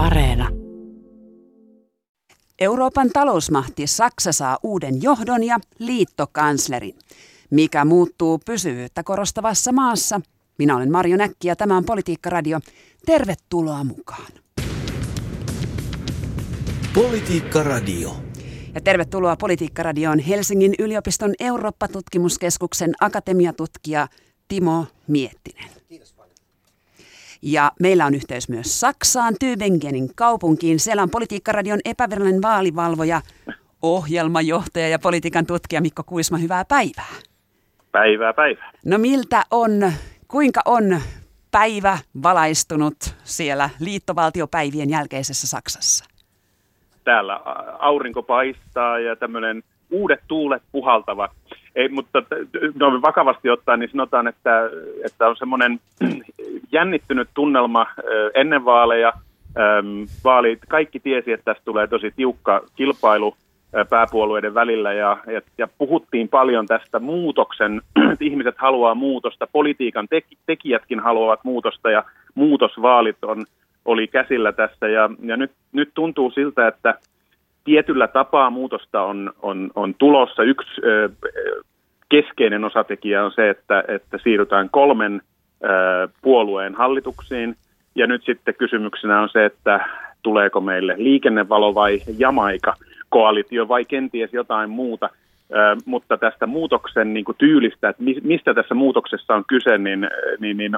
Areena. Euroopan talousmahti Saksa saa uuden johdon ja liittokanslerin. Mikä muuttuu pysyvyyttä korostavassa maassa? Minä olen Marjo Näkki ja tämä on Politiikka Radio. Tervetuloa mukaan. Politiikka Radio. Ja tervetuloa Politiikka Radioon Helsingin yliopiston Eurooppa-tutkimuskeskuksen akatemiatutkija Timo Miettinen. Ja meillä on yhteys myös Saksaan, Tübingenin kaupunkiin. Siellä on Politiikkaradion epävirallinen vaalivalvoja, ohjelmajohtaja ja politiikan tutkija Mikko Kuisma. Hyvää päivää. Päivää, päivää. No miltä on, kuinka on päivä valaistunut siellä liittovaltiopäivien jälkeisessä Saksassa? Täällä aurinko paistaa ja tämmöinen uudet tuulet puhaltavat. Ei, mutta no, vakavasti ottaen niin sanotaan, että, että on semmoinen jännittynyt tunnelma ennen vaaleja. Vaalit, kaikki tiesi, että tästä tulee tosi tiukka kilpailu pääpuolueiden välillä ja, ja, ja puhuttiin paljon tästä muutoksen, että ihmiset haluaa muutosta, politiikan tekijätkin haluavat muutosta ja muutosvaalit on, oli käsillä tässä ja, ja nyt, nyt tuntuu siltä, että tietyllä tapaa muutosta on, on, on tulossa. Yksi ö, keskeinen osatekijä on se, että, että siirrytään kolmen puolueen hallituksiin. Ja nyt sitten kysymyksenä on se, että tuleeko meille liikennevalo vai Jamaika koalitio vai kenties jotain muuta. Mutta tästä muutoksen niin kuin tyylistä, että mistä tässä muutoksessa on kyse, niin, niin, niin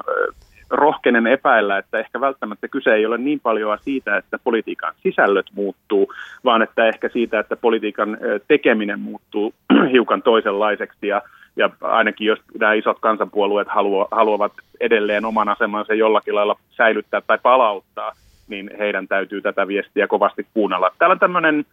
rohkenen epäillä, että ehkä välttämättä kyse ei ole niin paljon siitä, että politiikan sisällöt muuttuu, vaan että ehkä siitä, että politiikan tekeminen muuttuu hiukan toisenlaiseksi ja ja ainakin jos nämä isot kansanpuolueet haluavat edelleen oman asemansa jollakin lailla säilyttää tai palauttaa, niin heidän täytyy tätä viestiä kovasti kuunnella. Täällä on tämmöinen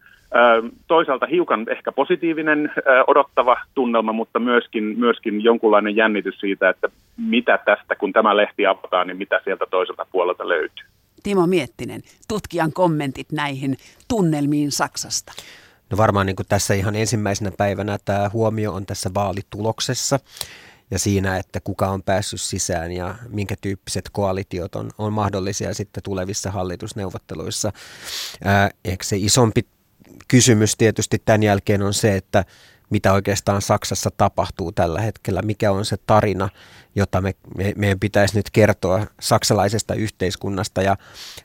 toisaalta hiukan ehkä positiivinen odottava tunnelma, mutta myöskin, myöskin jonkunlainen jännitys siitä, että mitä tästä, kun tämä lehti avataan, niin mitä sieltä toiselta puolelta löytyy. Timo Miettinen, tutkijan kommentit näihin tunnelmiin Saksasta. No varmaan niin kuin tässä ihan ensimmäisenä päivänä tämä huomio on tässä vaalituloksessa ja siinä, että kuka on päässyt sisään ja minkä tyyppiset koalitiot on, on mahdollisia sitten tulevissa hallitusneuvotteluissa. Ää, ehkä se isompi kysymys tietysti tämän jälkeen on se, että mitä oikeastaan Saksassa tapahtuu tällä hetkellä, mikä on se tarina, jota me, me, meidän pitäisi nyt kertoa saksalaisesta yhteiskunnasta ja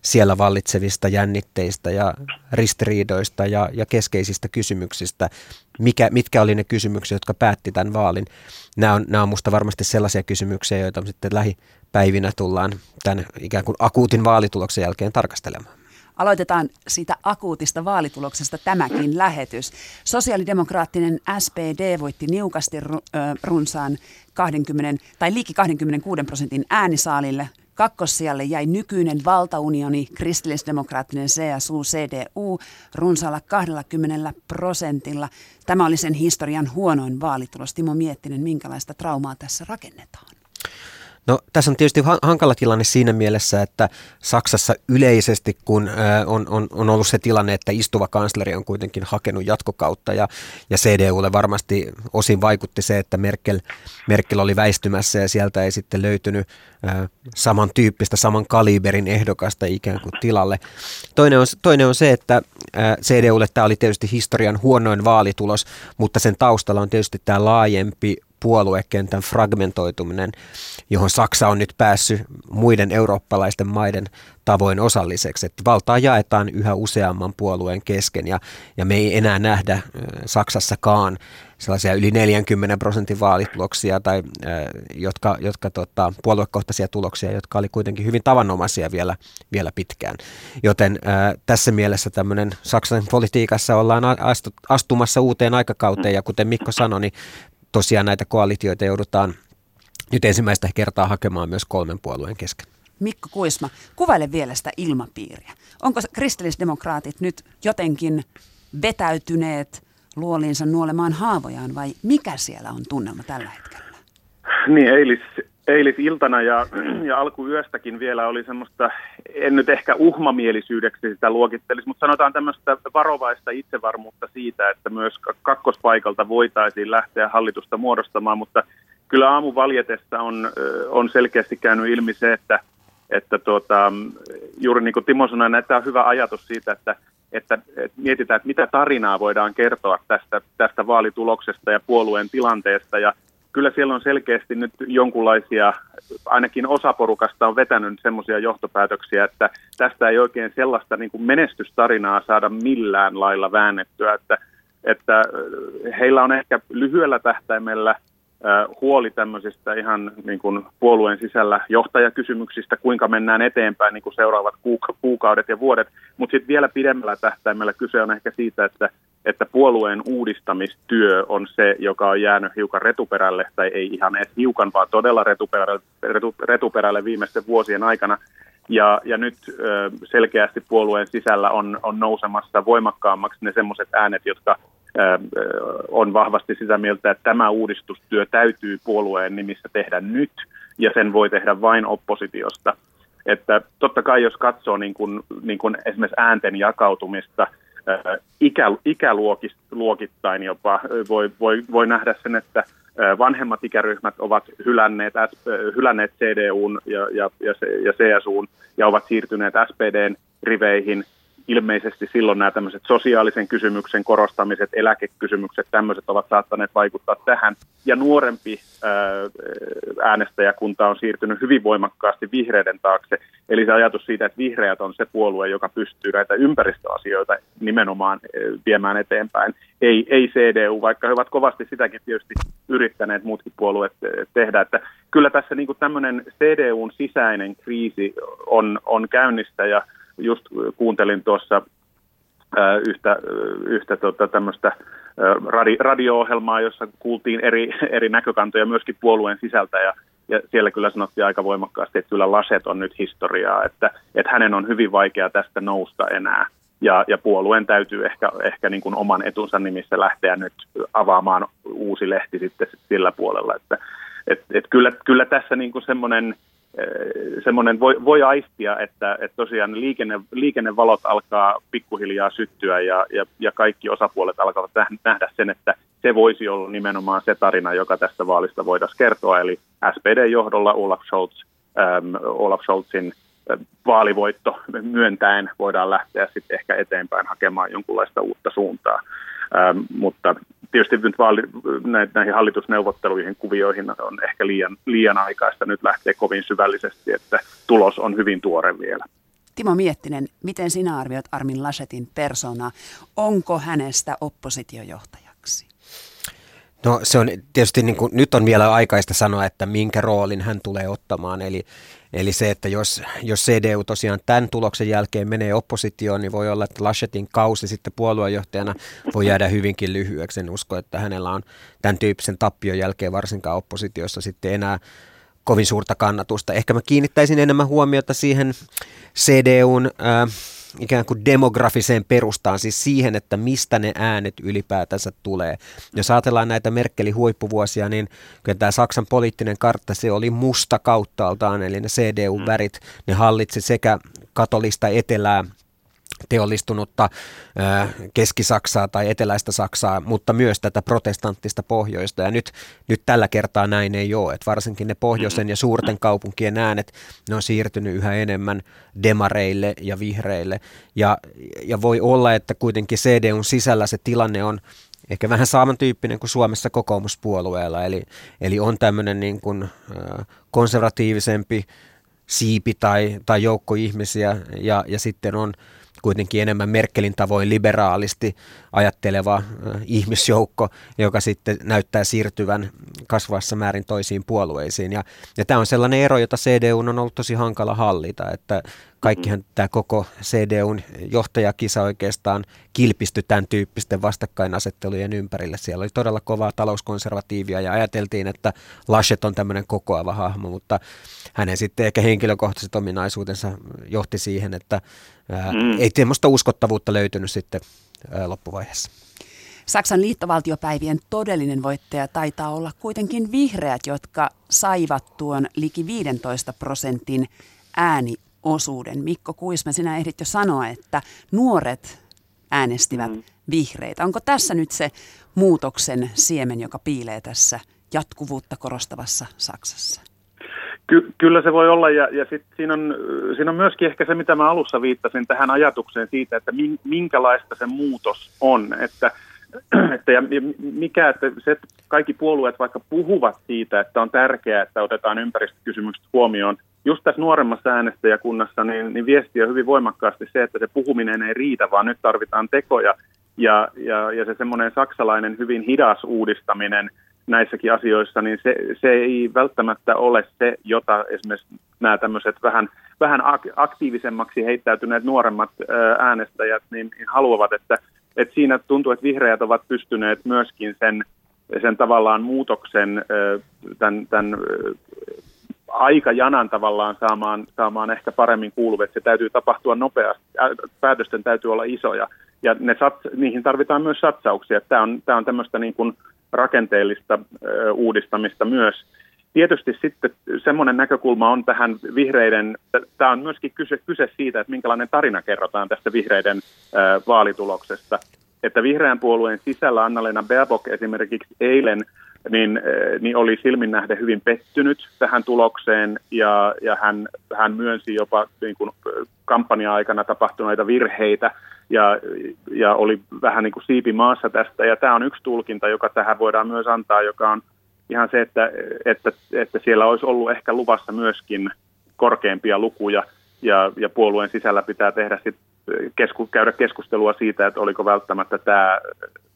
siellä vallitsevista jännitteistä ja ristiriidoista ja, ja keskeisistä kysymyksistä, mikä, mitkä oli ne kysymykset, jotka päätti tämän vaalin. Nämä on, nämä on musta varmasti sellaisia kysymyksiä, joita sitten lähipäivinä tullaan tämän ikään kuin akuutin vaalituloksen jälkeen tarkastelemaan. Aloitetaan siitä akuutista vaalituloksesta tämäkin lähetys. Sosiaalidemokraattinen SPD voitti niukasti runsaan 20 tai liiki 26 prosentin äänisaalille. Kakkossijalle jäi nykyinen valtaunioni, kristillisdemokraattinen CSU-CDU, runsaalla 20 prosentilla. Tämä oli sen historian huonoin vaalitulos. Timo Miettinen, minkälaista traumaa tässä rakennetaan? No tässä on tietysti hankala tilanne siinä mielessä, että Saksassa yleisesti, kun on, on, on ollut se tilanne, että istuva kansleri on kuitenkin hakenut jatkokautta ja, ja CDUlle varmasti osin vaikutti se, että Merkel, Merkel oli väistymässä ja sieltä ei sitten löytynyt samantyyppistä, saman kaliberin ehdokasta ikään kuin tilalle. Toinen on, toinen on se, että CDUlle tämä oli tietysti historian huonoin vaalitulos, mutta sen taustalla on tietysti tämä laajempi puoluekentän fragmentoituminen, johon Saksa on nyt päässyt muiden eurooppalaisten maiden tavoin osalliseksi. Että valtaa jaetaan yhä useamman puolueen kesken ja, ja me ei enää nähdä Saksassakaan sellaisia yli 40 prosentin vaalituloksia tai jotka, jotka tota, puoluekohtaisia tuloksia, jotka oli kuitenkin hyvin tavanomaisia vielä, vielä pitkään. Joten ää, tässä mielessä tämmöinen Saksan politiikassa ollaan astumassa uuteen aikakauteen ja kuten Mikko sanoi, niin tosiaan näitä koalitioita joudutaan nyt ensimmäistä kertaa hakemaan myös kolmen puolueen kesken. Mikko Kuisma, kuvaile vielä sitä ilmapiiriä. Onko kristillisdemokraatit nyt jotenkin vetäytyneet luoliinsa nuolemaan haavojaan vai mikä siellä on tunnelma tällä hetkellä? Niin, eilis, eilisiltana ja, ja alkuyöstäkin vielä oli semmoista, en nyt ehkä uhmamielisyydeksi sitä luokittelisi, mutta sanotaan tämmöistä varovaista itsevarmuutta siitä, että myös kakkospaikalta voitaisiin lähteä hallitusta muodostamaan, mutta kyllä aamu valjetessa on, on selkeästi käynyt ilmi se, että että tuota, juuri niin kuin Timo sanoi, että on hyvä ajatus siitä, että, että, että mietitään, että mitä tarinaa voidaan kertoa tästä, tästä vaalituloksesta ja puolueen tilanteesta. Ja kyllä siellä on selkeästi nyt jonkunlaisia, ainakin osa porukasta on vetänyt semmoisia johtopäätöksiä, että tästä ei oikein sellaista niin kuin menestystarinaa saada millään lailla väännettyä, että, että heillä on ehkä lyhyellä tähtäimellä huoli tämmöisistä ihan niin kuin puolueen sisällä johtajakysymyksistä, kuinka mennään eteenpäin niin kuin seuraavat kuukaudet ja vuodet, mutta sitten vielä pidemmällä tähtäimellä kyse on ehkä siitä, että että puolueen uudistamistyö on se, joka on jäänyt hiukan retuperälle, tai ei ihan edes hiukan, vaan todella retuperälle, retu, retuperälle viimeisten vuosien aikana. Ja, ja nyt selkeästi puolueen sisällä on, on nousemassa voimakkaammaksi ne semmoiset äänet, jotka on vahvasti sitä mieltä, että tämä uudistustyö täytyy puolueen nimissä tehdä nyt, ja sen voi tehdä vain oppositiosta. Että totta kai jos katsoo niin kuin, niin kuin esimerkiksi äänten jakautumista – ikä, ikäluokittain jopa voi, voi, voi nähdä sen, että vanhemmat ikäryhmät ovat hylänneet, hylänneet CDUn ja, ja, ja, ja CSUn ja ovat siirtyneet SPDn riveihin – ilmeisesti silloin nämä tämmöiset sosiaalisen kysymyksen korostamiset, eläkekysymykset, tämmöiset ovat saattaneet vaikuttaa tähän. Ja nuorempi äänestäjäkunta on siirtynyt hyvin voimakkaasti vihreiden taakse. Eli se ajatus siitä, että vihreät on se puolue, joka pystyy näitä ympäristöasioita nimenomaan viemään eteenpäin. Ei, ei CDU, vaikka he ovat kovasti sitäkin tietysti yrittäneet muutkin puolueet tehdä. Että kyllä tässä niin tämmöinen CDUn sisäinen kriisi on, on käynnistä ja just kuuntelin tuossa yhtä, yhtä tota, tämmöistä radi, radio-ohjelmaa, jossa kuultiin eri, eri näkökantoja myöskin puolueen sisältä ja, ja siellä kyllä sanottiin aika voimakkaasti, että kyllä Laset on nyt historiaa, että, että hänen on hyvin vaikea tästä nousta enää. Ja, ja puolueen täytyy ehkä, ehkä niin kuin oman etunsa nimissä lähteä nyt avaamaan uusi lehti sitten sillä puolella. Että, et, et kyllä, kyllä tässä niin kuin semmoinen semmoinen voi, voi aistia, että, että tosiaan liikenne, liikennevalot alkaa pikkuhiljaa syttyä ja, ja, ja kaikki osapuolet alkavat nähdä sen, että se voisi olla nimenomaan se tarina, joka tästä vaalista voitaisiin kertoa. Eli SPD-johdolla Olaf Scholz, ähm, Olaf Scholzin äh, vaalivoitto myöntäen voidaan lähteä sitten ehkä eteenpäin hakemaan jonkunlaista uutta suuntaa. Ähm, mutta tietysti nyt vaali, näihin hallitusneuvotteluihin kuvioihin on ehkä liian, liian aikaista nyt lähteä kovin syvällisesti, että tulos on hyvin tuore vielä. Timo Miettinen, miten sinä arvioit Armin Laschetin persoonaa? Onko hänestä oppositiojohtajaksi? No se on tietysti, niin kuin, nyt on vielä aikaista sanoa, että minkä roolin hän tulee ottamaan. Eli, eli se, että jos, jos CDU tosiaan tämän tuloksen jälkeen menee oppositioon, niin voi olla, että Laschetin kausi sitten puoluejohtajana voi jäädä hyvinkin lyhyeksi. En usko, että hänellä on tämän tyyppisen tappion jälkeen varsinkaan oppositiossa sitten enää kovin suurta kannatusta. Ehkä mä kiinnittäisin enemmän huomiota siihen CDUn... Äh, ikään kuin demografiseen perustaan, siis siihen, että mistä ne äänet ylipäätänsä tulee. Jos ajatellaan näitä Merkelin huippuvuosia, niin kyllä tämä Saksan poliittinen kartta, se oli musta kauttaaltaan, eli ne CDU-värit, ne hallitsi sekä katolista etelää teollistunutta Keski-Saksaa tai eteläistä Saksaa, mutta myös tätä protestanttista pohjoista. Ja nyt, nyt tällä kertaa näin ei ole. Että varsinkin ne pohjoisen ja suurten kaupunkien äänet, ne on siirtynyt yhä enemmän demareille ja vihreille. Ja, ja voi olla, että kuitenkin CDUn sisällä se tilanne on ehkä vähän samantyyppinen kuin Suomessa kokoomuspuolueella. Eli, eli on tämmöinen niin kuin, konservatiivisempi siipi tai, tai joukko ihmisiä ja, ja sitten on kuitenkin enemmän Merkelin tavoin liberaalisti ajatteleva ihmisjoukko, joka sitten näyttää siirtyvän kasvavassa määrin toisiin puolueisiin. Ja, ja tämä on sellainen ero, jota CDU on ollut tosi hankala hallita, että kaikkihan mm-hmm. tämä koko CDUn johtajakisa oikeastaan kilpistyi tämän tyyppisten vastakkainasettelujen ympärille. Siellä oli todella kovaa talouskonservatiivia ja ajateltiin, että Laschet on tämmöinen kokoava hahmo, mutta hänen sitten ehkä henkilökohtaiset ominaisuutensa johti siihen, että ää, mm. ei tämmöistä uskottavuutta löytynyt sitten ää, loppuvaiheessa. Saksan liittovaltiopäivien todellinen voittaja taitaa olla kuitenkin vihreät, jotka saivat tuon liki 15 prosentin ääniosuuden. Mikko Kuisma, sinä ehdit jo sanoa, että nuoret äänestivät mm. vihreitä. Onko tässä nyt se muutoksen siemen, joka piilee tässä jatkuvuutta korostavassa Saksassa? Ky- kyllä se voi olla, ja, ja sit siinä, on, siinä on myöskin ehkä se, mitä mä alussa viittasin tähän ajatukseen siitä, että minkälaista se muutos on, että, että ja mikä, että se, että kaikki puolueet vaikka puhuvat siitä, että on tärkeää, että otetaan ympäristökysymykset huomioon, just tässä nuoremmassa äänestäjäkunnassa, niin, niin viesti on hyvin voimakkaasti se, että se puhuminen ei riitä, vaan nyt tarvitaan tekoja, ja, ja, ja se semmoinen saksalainen hyvin hidas uudistaminen – näissäkin asioissa, niin se, se ei välttämättä ole se, jota esimerkiksi nämä tämmöiset vähän, vähän aktiivisemmaksi heittäytyneet nuoremmat äänestäjät niin, niin haluavat, että, että siinä tuntuu, että vihreät ovat pystyneet myöskin sen, sen tavallaan muutoksen, tämän, tämän aikajanan tavallaan saamaan, saamaan ehkä paremmin kuuluvet. Se täytyy tapahtua nopeasti, päätösten täytyy olla isoja ja ne sats, niihin tarvitaan myös satsauksia. Tämä on, tämä on tämmöistä niin kuin rakenteellista uudistamista myös. Tietysti sitten semmoinen näkökulma on tähän vihreiden, tämä on myöskin kyse, kyse siitä, että minkälainen tarina kerrotaan tästä vihreiden vaalituloksesta. Että vihreän puolueen sisällä Anna-Leena Baerbock esimerkiksi eilen niin, niin oli silmin nähden hyvin pettynyt tähän tulokseen ja, ja hän, hän myönsi jopa niin kuin kampanja-aikana tapahtuneita virheitä ja, ja oli vähän niin kuin siipi maassa tästä. Ja tämä on yksi tulkinta, joka tähän voidaan myös antaa, joka on ihan se, että, että, että siellä olisi ollut ehkä luvassa myöskin korkeampia lukuja ja, ja puolueen sisällä pitää tehdä sit kesku, käydä keskustelua siitä, että oliko välttämättä tämä,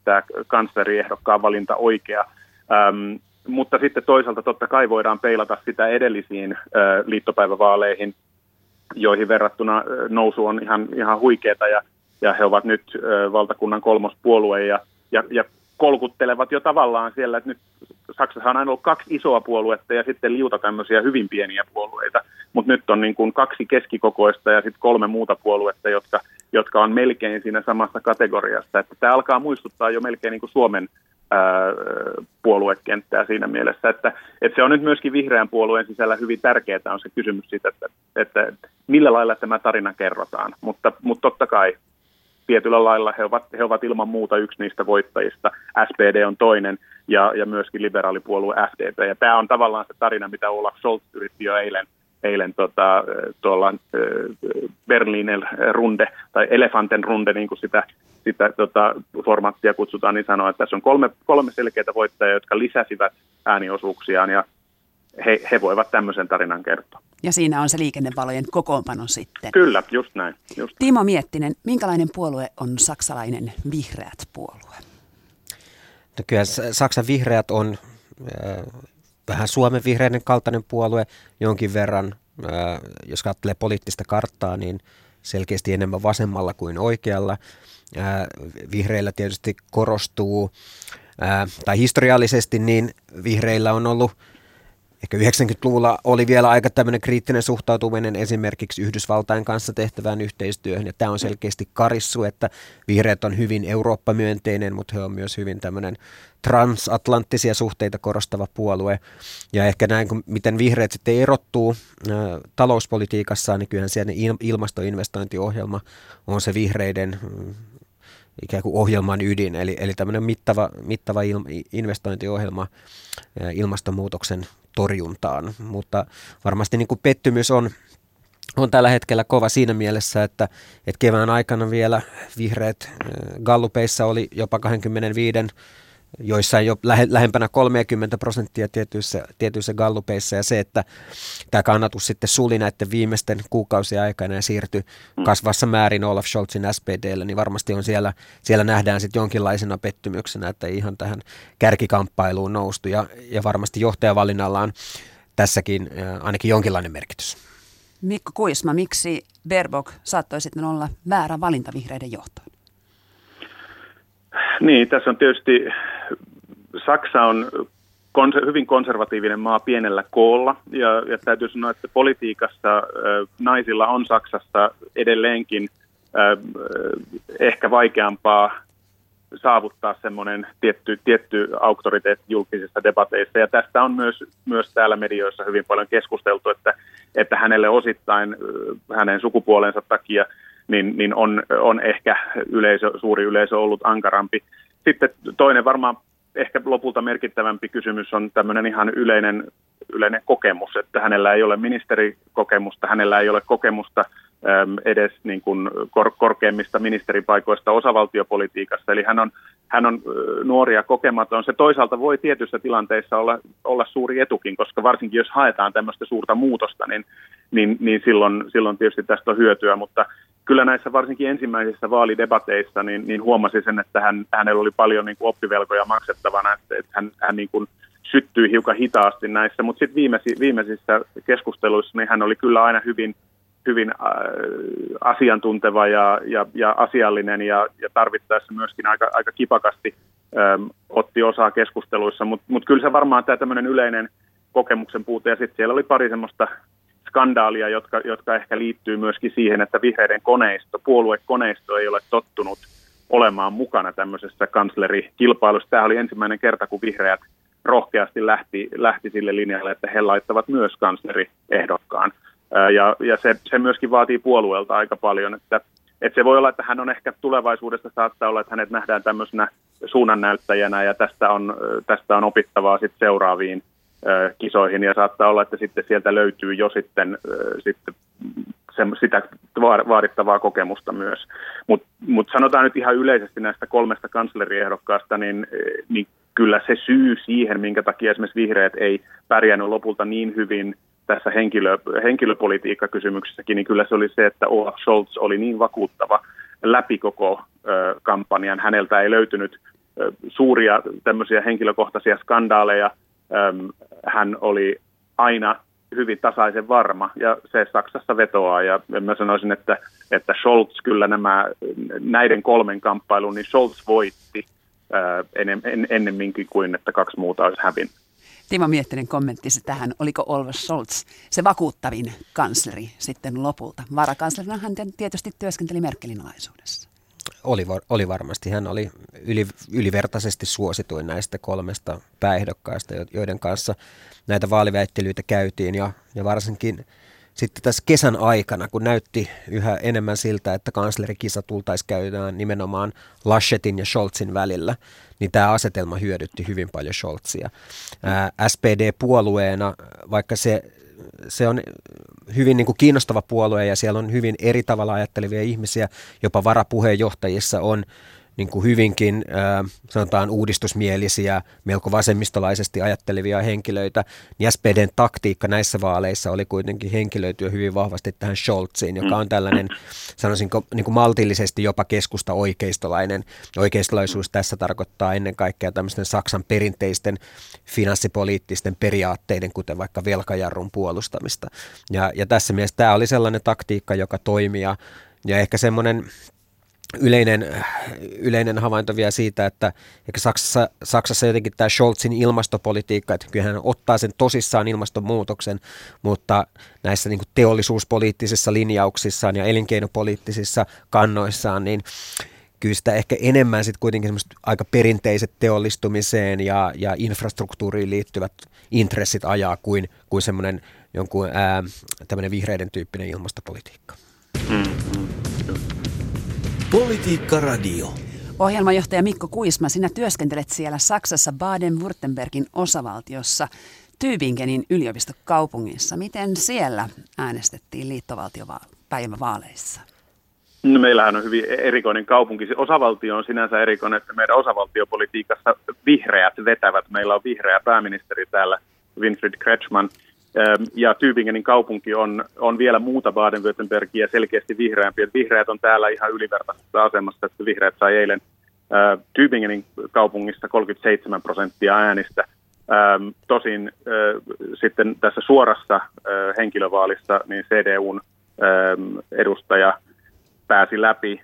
tämä kansleriehdokkaan valinta oikea. Ähm, mutta sitten toisaalta totta kai voidaan peilata sitä edellisiin äh, liittopäivävaaleihin, joihin verrattuna nousu on ihan, ihan huikeeta ja ja he ovat nyt ö, valtakunnan kolmospuolue ja, ja, ja kolkuttelevat jo tavallaan siellä, että nyt Saksassa on aina ollut kaksi isoa puoluetta ja sitten liuta tämmöisiä hyvin pieniä puolueita, mutta nyt on niin kuin kaksi keskikokoista ja sitten kolme muuta puoluetta, jotka, jotka on melkein siinä samassa kategoriassa. Että tämä alkaa muistuttaa jo melkein niin kuin Suomen ää, puoluekenttää siinä mielessä, että, että se on nyt myöskin vihreän puolueen sisällä hyvin tärkeää on se kysymys siitä, että, että millä lailla tämä tarina kerrotaan, mutta, mutta totta kai tietyllä lailla he ovat, he ovat ilman muuta yksi niistä voittajista. SPD on toinen ja, ja myöskin liberaalipuolue FDP. Ja tämä on tavallaan se tarina, mitä Olaf Scholz yritti jo eilen, eilen tota, tuolla Berliinin runde tai elefanten runde, niin kuin sitä, sitä tota, formaattia kutsutaan, niin sanoa, että tässä on kolme, kolme selkeää voittajaa, jotka lisäsivät ääniosuuksiaan ja he, he voivat tämmöisen tarinan kertoa. Ja siinä on se liikennevalojen kokoonpano sitten. Kyllä, just näin. Just Timo Miettinen, minkälainen puolue on saksalainen vihreät puolue? No kyllä Saksan vihreät on äh, vähän Suomen vihreiden kaltainen puolue jonkin verran. Jos katselee poliittista karttaa, niin selkeästi enemmän vasemmalla kuin oikealla. Vihreillä tietysti korostuu, tai historiallisesti niin vihreillä on ollut – ehkä 90-luvulla oli vielä aika tämmöinen kriittinen suhtautuminen esimerkiksi Yhdysvaltain kanssa tehtävään yhteistyöhön, ja tämä on selkeästi karissu, että vihreät on hyvin Eurooppa-myönteinen, mutta he on myös hyvin tämmöinen transatlanttisia suhteita korostava puolue, ja ehkä näin, kun miten vihreät sitten erottuu ä, talouspolitiikassaan, niin kyllähän siellä ilmastoinvestointiohjelma on se vihreiden mm, ikään kuin ohjelman ydin, eli, eli tämmöinen mittava, mittava il, investointiohjelma ilmastonmuutoksen torjuntaan. Mutta varmasti niin kuin pettymys on, on tällä hetkellä kova siinä mielessä, että, että kevään aikana vielä vihreät gallupeissa oli jopa 25 joissain jo lähe, lähempänä 30 prosenttia tietyissä, tietyissä gallupeissa ja se, että tämä kannatus sitten suli näiden viimeisten kuukausien aikana ja siirtyi mm. kasvassa määrin Olaf Scholzin SPDlle, niin varmasti on siellä, siellä nähdään sitten jonkinlaisena pettymyksenä, että ei ihan tähän kärkikamppailuun noustu ja, ja varmasti johtajavalinnalla on tässäkin ainakin jonkinlainen merkitys. Mikko Kuisma, miksi Baerbock saattoi sitten olla väärä valinta vihreiden johtoon? Niin, tässä on tietysti, Saksa on konser- hyvin konservatiivinen maa pienellä koolla, ja, ja täytyy sanoa, että politiikassa naisilla on Saksassa edelleenkin äh, ehkä vaikeampaa saavuttaa semmoinen tietty, tietty auktoriteetti julkisissa debateissa. Ja tästä on myös, myös täällä medioissa hyvin paljon keskusteltu, että, että hänelle osittain hänen sukupuolensa takia – niin, niin on, on ehkä yleisö, suuri yleisö ollut ankarampi. Sitten toinen varmaan ehkä lopulta merkittävämpi kysymys on tämmöinen ihan yleinen, yleinen kokemus, että hänellä ei ole ministerikokemusta, hänellä ei ole kokemusta edes niin kuin kor- korkeimmista ministeripaikoista osavaltiopolitiikassa. Eli hän on, hän on nuori ja kokematon. Se toisaalta voi tietyissä tilanteissa olla, olla suuri etukin, koska varsinkin jos haetaan tämmöistä suurta muutosta, niin, niin, niin silloin, silloin tietysti tästä on hyötyä. Mutta kyllä näissä varsinkin ensimmäisissä vaalidebateissa niin, niin huomasin sen, että hän, hänellä oli paljon niin kuin oppivelkoja maksettavana, että, että hän, hän niin kuin syttyi hiukan hitaasti näissä, mutta sitten viimeisi, viimeisissä keskusteluissa niin hän oli kyllä aina hyvin – hyvin äh, asiantunteva ja, ja, ja asiallinen ja, ja tarvittaessa myöskin aika, aika kipakasti ähm, otti osaa keskusteluissa, mutta mut kyllä se varmaan tämä tämmöinen yleinen kokemuksen puute ja sitten siellä oli pari semmoista skandaalia, jotka, jotka ehkä liittyy myöskin siihen, että vihreiden koneisto, puoluekoneisto ei ole tottunut olemaan mukana tämmöisessä kanslerikilpailussa. Tämä oli ensimmäinen kerta, kun vihreät rohkeasti lähti, lähti sille linjalle, että he laittavat myös kansleriehdokkaan. Ja, ja se, se myöskin vaatii puolueelta aika paljon, että, että se voi olla, että hän on ehkä tulevaisuudessa saattaa olla, että hänet nähdään tämmöisenä suunnannäyttäjänä ja tästä on, tästä on opittavaa sitten seuraaviin kisoihin ja saattaa olla, että sitten sieltä löytyy jo sitten, sitten se, sitä vaadittavaa kokemusta myös. Mutta mut sanotaan nyt ihan yleisesti näistä kolmesta kansleriehdokkaasta, niin, niin kyllä se syy siihen, minkä takia esimerkiksi vihreät ei pärjännyt lopulta niin hyvin tässä henkilö, henkilöpolitiikkakysymyksessäkin, niin kyllä se oli se, että Olaf Scholz oli niin vakuuttava läpi koko ö, kampanjan. Häneltä ei löytynyt ö, suuria tämmöisiä henkilökohtaisia skandaaleja. Ö, hän oli aina hyvin tasaisen varma ja se Saksassa vetoaa ja mä sanoisin, että, että Scholz kyllä nämä, näiden kolmen kamppailun, niin Scholz voitti ennemminkin kuin että kaksi muuta olisi hävinnyt. Timo Miettinen kommenttisi tähän, oliko Olva Scholz se vakuuttavin kansleri sitten lopulta. Varakanslerina hän tietysti työskenteli Merkelin alaisuudessa. Oli, oli varmasti. Hän oli yli, ylivertaisesti suosituin näistä kolmesta pääehdokkaasta, joiden kanssa näitä vaaliväittelyitä käytiin. Ja, ja varsinkin sitten tässä kesän aikana, kun näytti yhä enemmän siltä, että kanslerikisa tultaisi käydään nimenomaan Laschetin ja Scholzin välillä, niin tämä asetelma hyödytti hyvin paljon Scholzia. SPD-puolueena, vaikka se, se on hyvin niin kuin kiinnostava puolue ja siellä on hyvin eri tavalla ajattelevia ihmisiä, jopa varapuheenjohtajissa on niin kuin hyvinkin sanotaan uudistusmielisiä, melko vasemmistolaisesti ajattelevia henkilöitä, niin SPDn taktiikka näissä vaaleissa oli kuitenkin henkilöityä hyvin vahvasti tähän Scholziin, joka on tällainen, sanoisinko niin kuin maltillisesti jopa keskusta oikeistolainen. Oikeistolaisuus tässä tarkoittaa ennen kaikkea tämmöisten Saksan perinteisten finanssipoliittisten periaatteiden, kuten vaikka velkajarrun puolustamista. Ja, ja tässä mielessä tämä oli sellainen taktiikka, joka toimii ja, ja ehkä semmoinen yleinen, yleinen havainto vielä siitä, että ehkä Saksassa, Saksassa jotenkin tämä Scholzin ilmastopolitiikka, että kyllä hän ottaa sen tosissaan ilmastonmuutoksen, mutta näissä niin kuin teollisuuspoliittisissa linjauksissaan ja elinkeinopoliittisissa kannoissaan, niin kyllä sitä ehkä enemmän sitten kuitenkin aika perinteiset teollistumiseen ja, ja infrastruktuuriin liittyvät intressit ajaa kuin, kuin semmoinen jonkun ää, vihreiden tyyppinen ilmastopolitiikka. Mm-hmm. Politiikka Radio. Ohjelmajohtaja Mikko Kuisma, sinä työskentelet siellä Saksassa Baden-Württembergin osavaltiossa Tübingenin yliopistokaupungissa. Miten siellä äänestettiin liittovaltiopäivävaaleissa? No, meillähän on hyvin erikoinen kaupunki. Se osavaltio on sinänsä erikoinen, että meidän osavaltiopolitiikassa vihreät vetävät. Meillä on vihreä pääministeri täällä, Winfried Kretschmann – ja Tübingenin kaupunki on, on vielä muuta Baden-Württembergia selkeästi vihreämpi. Että vihreät on täällä ihan ylivertaisessa asemassa, että vihreät sai eilen Tübingenin kaupungissa 37 prosenttia äänistä. Tosin sitten tässä suorassa henkilövaalissa niin CDUn edustaja pääsi läpi,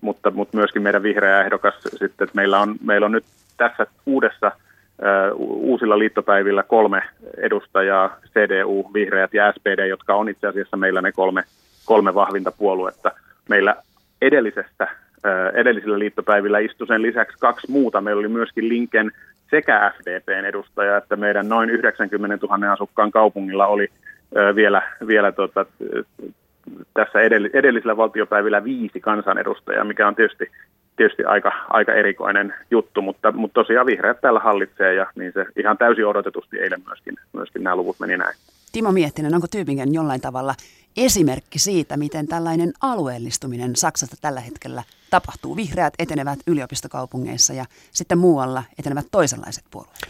mutta, mutta myöskin meidän vihreä ehdokas sitten, että meillä on, meillä on nyt tässä uudessa uusilla liittopäivillä kolme edustajaa, CDU, Vihreät ja SPD, jotka on itse asiassa meillä ne kolme, kolme vahvinta puoluetta. Meillä edellisestä, edellisillä liittopäivillä istui sen lisäksi kaksi muuta. Meillä oli myöskin Linken sekä FDPn edustaja, että meidän noin 90 000 asukkaan kaupungilla oli vielä, vielä tota, tässä edellisillä valtiopäivillä viisi kansanedustajaa, mikä on tietysti tietysti aika, aika erikoinen juttu, mutta, mutta tosiaan vihreät täällä hallitsee ja niin se ihan täysin odotetusti eilen myöskin, myöskin nämä luvut meni näin. Timo Miettinen, onko Tyypingen jollain tavalla esimerkki siitä, miten tällainen alueellistuminen Saksasta tällä hetkellä tapahtuu? Vihreät etenevät yliopistokaupungeissa ja sitten muualla etenevät toisenlaiset puolueet.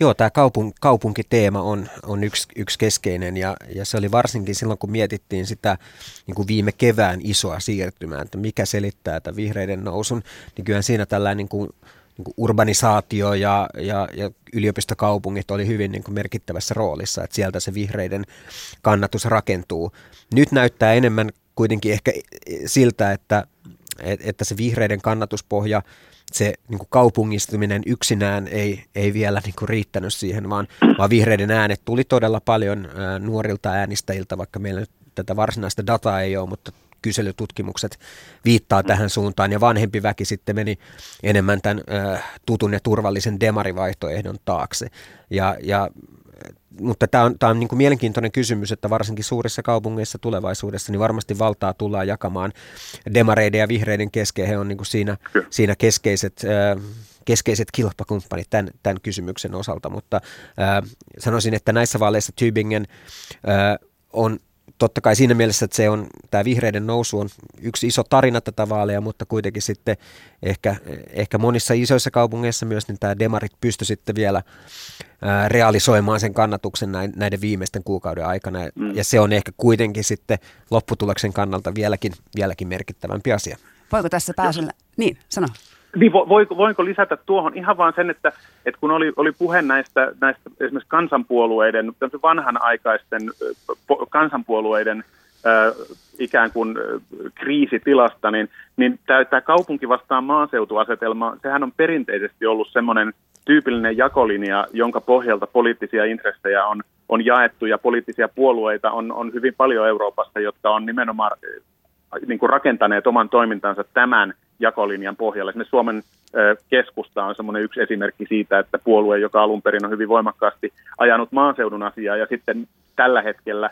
Joo, tämä kaupun, kaupunkiteema on, on yksi, yksi keskeinen ja, ja se oli varsinkin silloin, kun mietittiin sitä niin kuin viime kevään isoa siirtymää, että mikä selittää tämän vihreiden nousun, niin kyllähän siinä tällainen niin kuin, niin kuin urbanisaatio ja, ja, ja yliopistokaupungit oli hyvin niin kuin merkittävässä roolissa, että sieltä se vihreiden kannatus rakentuu. Nyt näyttää enemmän kuitenkin ehkä siltä, että, että se vihreiden kannatuspohja – se niin kuin kaupungistuminen yksinään ei, ei vielä niin kuin riittänyt siihen, vaan, vaan vihreiden äänet tuli todella paljon ää, nuorilta äänistäjiltä, vaikka meillä nyt tätä varsinaista dataa ei ole, mutta kyselytutkimukset viittaa tähän suuntaan ja vanhempi väki sitten meni enemmän tämän ää, tutun ja turvallisen demarivaihtoehdon taakse. Ja, ja mutta tämä on, tämä on niin kuin mielenkiintoinen kysymys, että varsinkin suurissa kaupungeissa tulevaisuudessa niin varmasti valtaa tullaan jakamaan demareiden ja vihreiden kesken. He on niin kuin siinä, siinä keskeiset, keskeiset kilpakumppanit tämän, tämän kysymyksen osalta, mutta äh, sanoisin, että näissä vaaleissa Tübingen äh, on totta kai siinä mielessä, että se on, tämä vihreiden nousu on yksi iso tarina tätä vaaleja, mutta kuitenkin sitten ehkä, ehkä monissa isoissa kaupungeissa myös niin tämä demarit pysty sitten vielä ää, realisoimaan sen kannatuksen näiden viimeisten kuukauden aikana. Mm. Ja se on ehkä kuitenkin sitten lopputuloksen kannalta vieläkin, vieläkin merkittävämpi asia. Voiko tässä pääsellä? Niin, sano. Niin, voiko, voinko lisätä tuohon ihan vaan sen, että, että kun oli, oli puhe näistä, näistä esimerkiksi kansanpuolueiden, vanhanaikaisten kansanpuolueiden ikään kuin kriisitilasta, niin, niin tämä kaupunki vastaan maaseutuasetelma, sehän on perinteisesti ollut semmoinen tyypillinen jakolinja, jonka pohjalta poliittisia intressejä on, on jaettu ja poliittisia puolueita on, on hyvin paljon Euroopassa, jotka on nimenomaan niin kuin rakentaneet oman toimintansa tämän jakolinjan pohjalle. Esimerkiksi Suomen keskusta on semmoinen yksi esimerkki siitä, että puolue, joka alun perin on hyvin voimakkaasti ajanut maaseudun asiaa ja sitten tällä hetkellä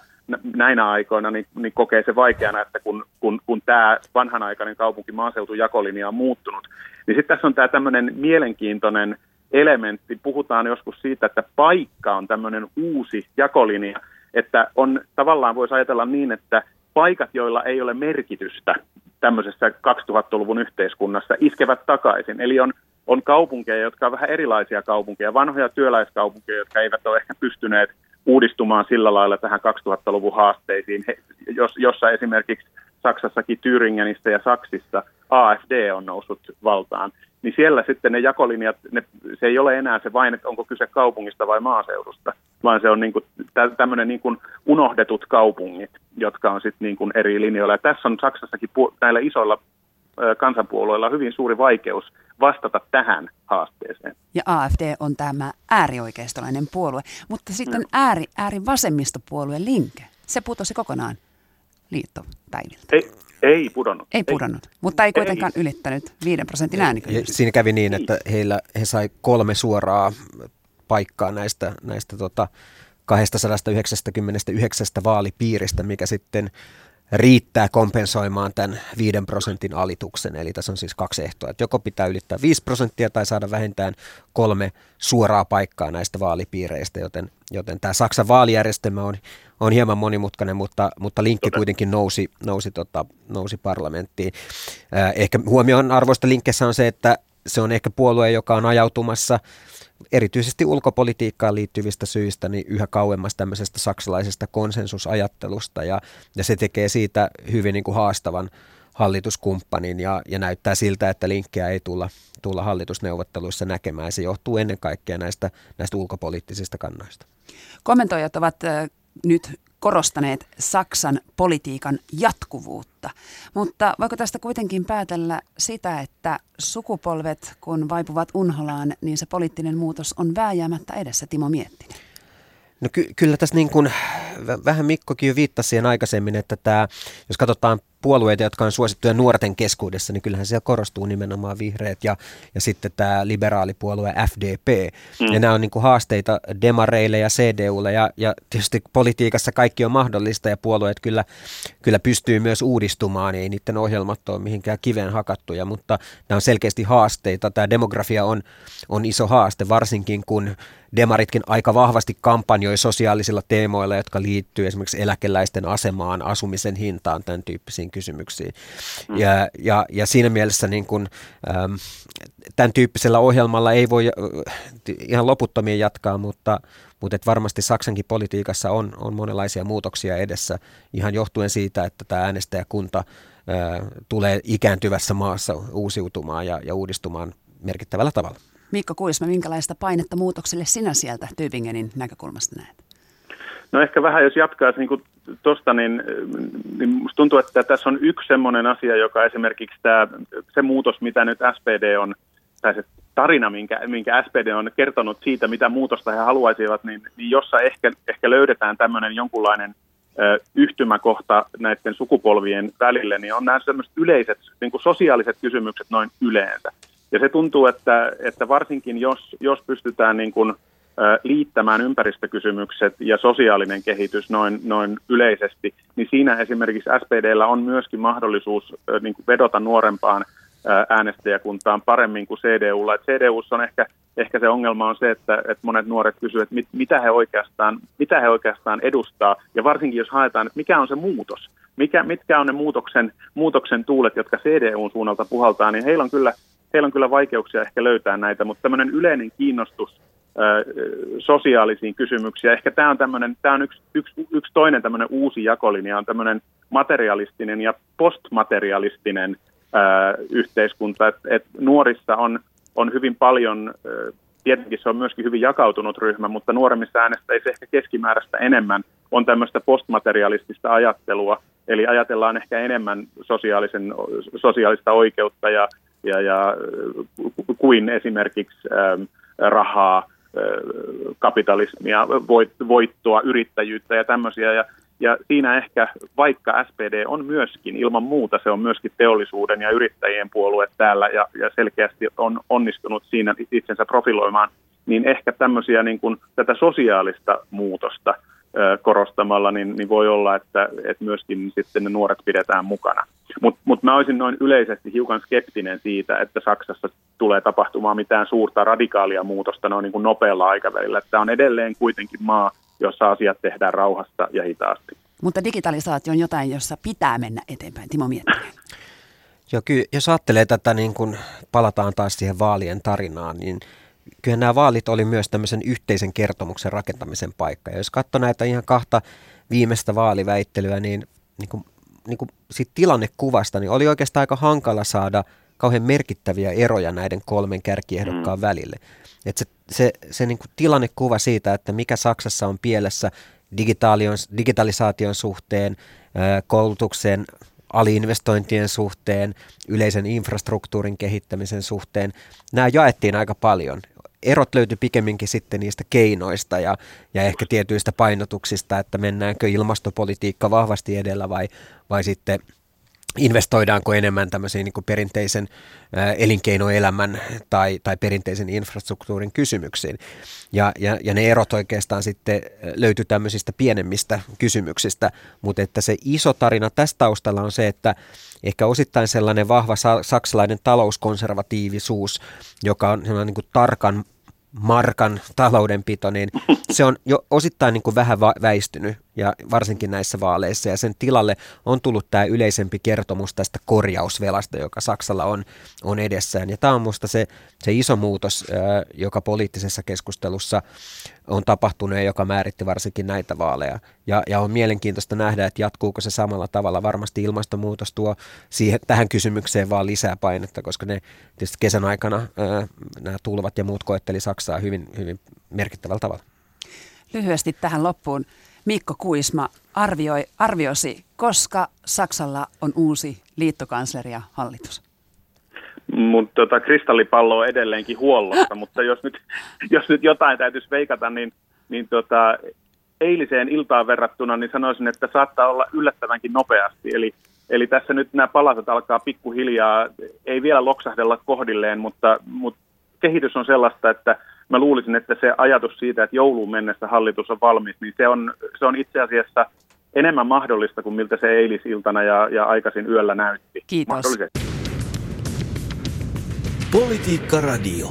näinä aikoina niin, niin kokee se vaikeana, että kun, kun, kun tämä vanhanaikainen kaupunki maaseutujakolinja on muuttunut, niin sitten tässä on tämä tämmöinen mielenkiintoinen elementti. Puhutaan joskus siitä, että paikka on tämmöinen uusi jakolinja, että on tavallaan voisi ajatella niin, että paikat, joilla ei ole merkitystä tämmöisessä 2000-luvun yhteiskunnassa, iskevät takaisin. Eli on, on kaupunkeja, jotka on vähän erilaisia kaupunkeja, vanhoja työläiskaupunkeja, jotka eivät ole ehkä pystyneet uudistumaan sillä lailla tähän 2000-luvun haasteisiin, He, jos, jossa esimerkiksi Saksassakin Thüringenistä ja Saksissa AFD on noussut valtaan niin siellä sitten ne jakolinjat, ne, se ei ole enää se vain, että onko kyse kaupungista vai maaseudusta, vaan se on niin kuin, tämmöinen niin kuin unohdetut kaupungit, jotka on sitten niin kuin eri linjoilla. Ja tässä on Saksassakin näillä isoilla kansanpuolueilla hyvin suuri vaikeus vastata tähän haasteeseen. Ja AFD on tämä äärioikeistolainen puolue, mutta sitten no. ääri, äärivasemmistopuolue Linke, se putosi kokonaan liittopäiviltä. Ei, ei pudonnut. Ei pudonnut, ei. mutta ei kuitenkaan ei. ylittänyt 5 prosentin äänikynnystä. Siinä kävi niin, että heillä, he sai kolme suoraa paikkaa näistä, näistä tota 299 vaalipiiristä, mikä sitten riittää kompensoimaan tämän 5 prosentin alituksen. Eli tässä on siis kaksi ehtoa, että joko pitää ylittää 5 prosenttia tai saada vähintään kolme suoraa paikkaa näistä vaalipiireistä, joten, joten tämä Saksan vaalijärjestelmä on, on hieman monimutkainen, mutta, mutta linkki kuitenkin nousi, nousi, tota, nousi parlamenttiin. ehkä huomioon arvoista linkkissä on se, että se on ehkä puolue, joka on ajautumassa erityisesti ulkopolitiikkaan liittyvistä syistä niin yhä kauemmas tämmöisestä saksalaisesta konsensusajattelusta ja, ja se tekee siitä hyvin niin kuin haastavan hallituskumppanin ja, ja näyttää siltä, että linkkejä ei tulla, tulla hallitusneuvotteluissa näkemään. Se johtuu ennen kaikkea näistä, näistä ulkopoliittisista kannoista. Kommentoijat ovat nyt korostaneet Saksan politiikan jatkuvuutta. Mutta voiko tästä kuitenkin päätellä sitä, että sukupolvet kun vaipuvat unholaan, niin se poliittinen muutos on vääjäämättä edessä, Timo Miettinen? No ky- kyllä tässä niin kuin, vähän Mikkokin jo viittasi siihen aikaisemmin, että tämä, jos katsotaan puolueita, jotka on suosittuja nuorten keskuudessa, niin kyllähän siellä korostuu nimenomaan vihreät ja, ja sitten tämä liberaalipuolue FDP. Mm. Ja nämä on niin kuin haasteita demareille ja CDUlle ja, ja tietysti politiikassa kaikki on mahdollista ja puolueet kyllä, kyllä pystyy myös uudistumaan, ei niiden ohjelmat ole mihinkään kiveen hakattuja, mutta nämä on selkeästi haasteita. Tämä demografia on, on iso haaste, varsinkin kun demaritkin aika vahvasti kampanjoi sosiaalisilla teemoilla, jotka liittyy esimerkiksi eläkeläisten asemaan, asumisen hintaan, tämän tyyppisiin kysymyksiin. Mm. Ja, ja, ja siinä mielessä niin kun, ähm, tämän tyyppisellä ohjelmalla ei voi äh, ihan loputtomien jatkaa, mutta, mutta et varmasti Saksankin politiikassa on, on monenlaisia muutoksia edessä ihan johtuen siitä, että tämä äänestäjäkunta äh, tulee ikääntyvässä maassa uusiutumaan ja, ja uudistumaan merkittävällä tavalla. Mikko Kuisma, minkälaista painetta muutokselle sinä sieltä Tübingenin näkökulmasta näet? No ehkä vähän jos jatkaisi niin tuosta, niin, niin musta tuntuu, että tässä on yksi semmoinen asia, joka esimerkiksi tämä, se muutos, mitä nyt SPD on, tai se tarina, minkä, minkä SPD on kertonut siitä, mitä muutosta he haluaisivat, niin, niin jossa ehkä, ehkä löydetään tämmöinen jonkunlainen ö, yhtymäkohta näiden sukupolvien välille, niin on nämä sellaiset yleiset niin sosiaaliset kysymykset noin yleensä. Ja se tuntuu, että, että varsinkin jos, jos pystytään niin kuin, liittämään ympäristökysymykset ja sosiaalinen kehitys noin, noin yleisesti, niin siinä esimerkiksi SPDllä on myöskin mahdollisuus niin kuin vedota nuorempaan äänestäjäkuntaan paremmin kuin CDUlla. Et CDUssa on ehkä, ehkä se ongelma on se, että, että monet nuoret kysyvät, että mit, mitä, he oikeastaan, mitä he oikeastaan edustaa, ja varsinkin jos haetaan, että mikä on se muutos, mikä, mitkä on ne muutoksen, muutoksen tuulet, jotka CDUn suunnalta puhaltaa, niin heillä on kyllä heillä on kyllä vaikeuksia ehkä löytää näitä, mutta tämmöinen yleinen kiinnostus sosiaalisiin kysymyksiin. Ehkä tämä on, tämmöinen, tämä on yksi, yksi, yksi toinen tämmöinen uusi jakolinja, on tämmöinen materialistinen ja postmaterialistinen ää, yhteiskunta. Et, et nuorissa on, on hyvin paljon, tietenkin se on myöskin hyvin jakautunut ryhmä, mutta nuoremmissa äänestäjissä ehkä keskimääräistä enemmän on tämmöistä postmaterialistista ajattelua, eli ajatellaan ehkä enemmän sosiaalisen, sosiaalista oikeutta ja ja, ja kuin esimerkiksi ähm, rahaa, äh, kapitalismia, voit, voittoa, yrittäjyyttä ja tämmöisiä. Ja, ja siinä ehkä, vaikka SPD on myöskin, ilman muuta se on myöskin teollisuuden ja yrittäjien puolue täällä ja, ja selkeästi on onnistunut siinä itsensä profiloimaan, niin ehkä tämmöisiä niin kuin tätä sosiaalista muutosta – korostamalla, niin, niin voi olla, että, että myöskin sitten ne nuoret pidetään mukana. Mutta mut mä olisin noin yleisesti hiukan skeptinen siitä, että Saksassa tulee tapahtumaan mitään suurta radikaalia muutosta noin niin kuin nopealla aikavälillä. Tämä on edelleen kuitenkin maa, jossa asiat tehdään rauhassa ja hitaasti. Mutta digitalisaatio on jotain, jossa pitää mennä eteenpäin. Timo Miettinen. Joo, kyllä, jos ajattelee tätä, niin kun palataan taas siihen vaalien tarinaan, niin – kyllä nämä vaalit oli myös tämmöisen yhteisen kertomuksen rakentamisen paikka. Ja jos katsoo näitä ihan kahta viimeistä vaaliväittelyä, niin, niin kuin, niin kuin siitä tilannekuvasta, niin oli oikeastaan aika hankala saada kauhean merkittäviä eroja näiden kolmen kärkiehdokkaan mm. välille. Et se se, se niin kuin tilannekuva siitä, että mikä Saksassa on pielessä digitalisaation suhteen, koulutuksen aliinvestointien suhteen, yleisen infrastruktuurin kehittämisen suhteen. Nämä jaettiin aika paljon erot löytyi pikemminkin sitten niistä keinoista ja, ja ehkä tietyistä painotuksista, että mennäänkö ilmastopolitiikka vahvasti edellä vai, vai sitten investoidaanko enemmän tämmöisiin niin perinteisen elinkeinoelämän tai, tai perinteisen infrastruktuurin kysymyksiin. Ja, ja, ja ne erot oikeastaan sitten löytyy tämmöisistä pienemmistä kysymyksistä, mutta että se iso tarina tästä taustalla on se, että ehkä osittain sellainen vahva saksalainen talouskonservatiivisuus, joka on niin kuin tarkan markan taloudenpito, niin se on jo osittain niin kuin vähän väistynyt ja varsinkin näissä vaaleissa ja sen tilalle on tullut tämä yleisempi kertomus tästä korjausvelasta, joka Saksalla on, on edessään. Ja tämä on minusta se, se iso muutos, joka poliittisessa keskustelussa on tapahtunut ja joka määritti varsinkin näitä vaaleja. Ja, ja on mielenkiintoista nähdä, että jatkuuko se samalla tavalla. Varmasti ilmastonmuutos tuo siihen, tähän kysymykseen vaan lisää painetta, koska ne tietysti kesän aikana ää, nämä tulvat ja muut koetteli Saksaa hyvin, hyvin merkittävällä tavalla. Lyhyesti tähän loppuun. Mikko Kuisma arvioi, arviosi, koska Saksalla on uusi liittokansleri ja hallitus? Mutta tota, kristallipallo on edelleenkin huollossa, mutta jos nyt, jos nyt jotain täytyisi veikata, niin, niin tota, eiliseen iltaan verrattuna niin sanoisin, että saattaa olla yllättävänkin nopeasti. Eli, Eli tässä nyt nämä palaset alkaa pikkuhiljaa, ei vielä loksahdella kohdilleen, mutta, mutta kehitys on sellaista, että mä luulisin, että se ajatus siitä, että jouluun mennessä hallitus on valmis, niin se on, se on itse asiassa enemmän mahdollista kuin miltä se eilisiltana ja, ja aikaisin yöllä näytti. Kiitos. Politiikka Radio.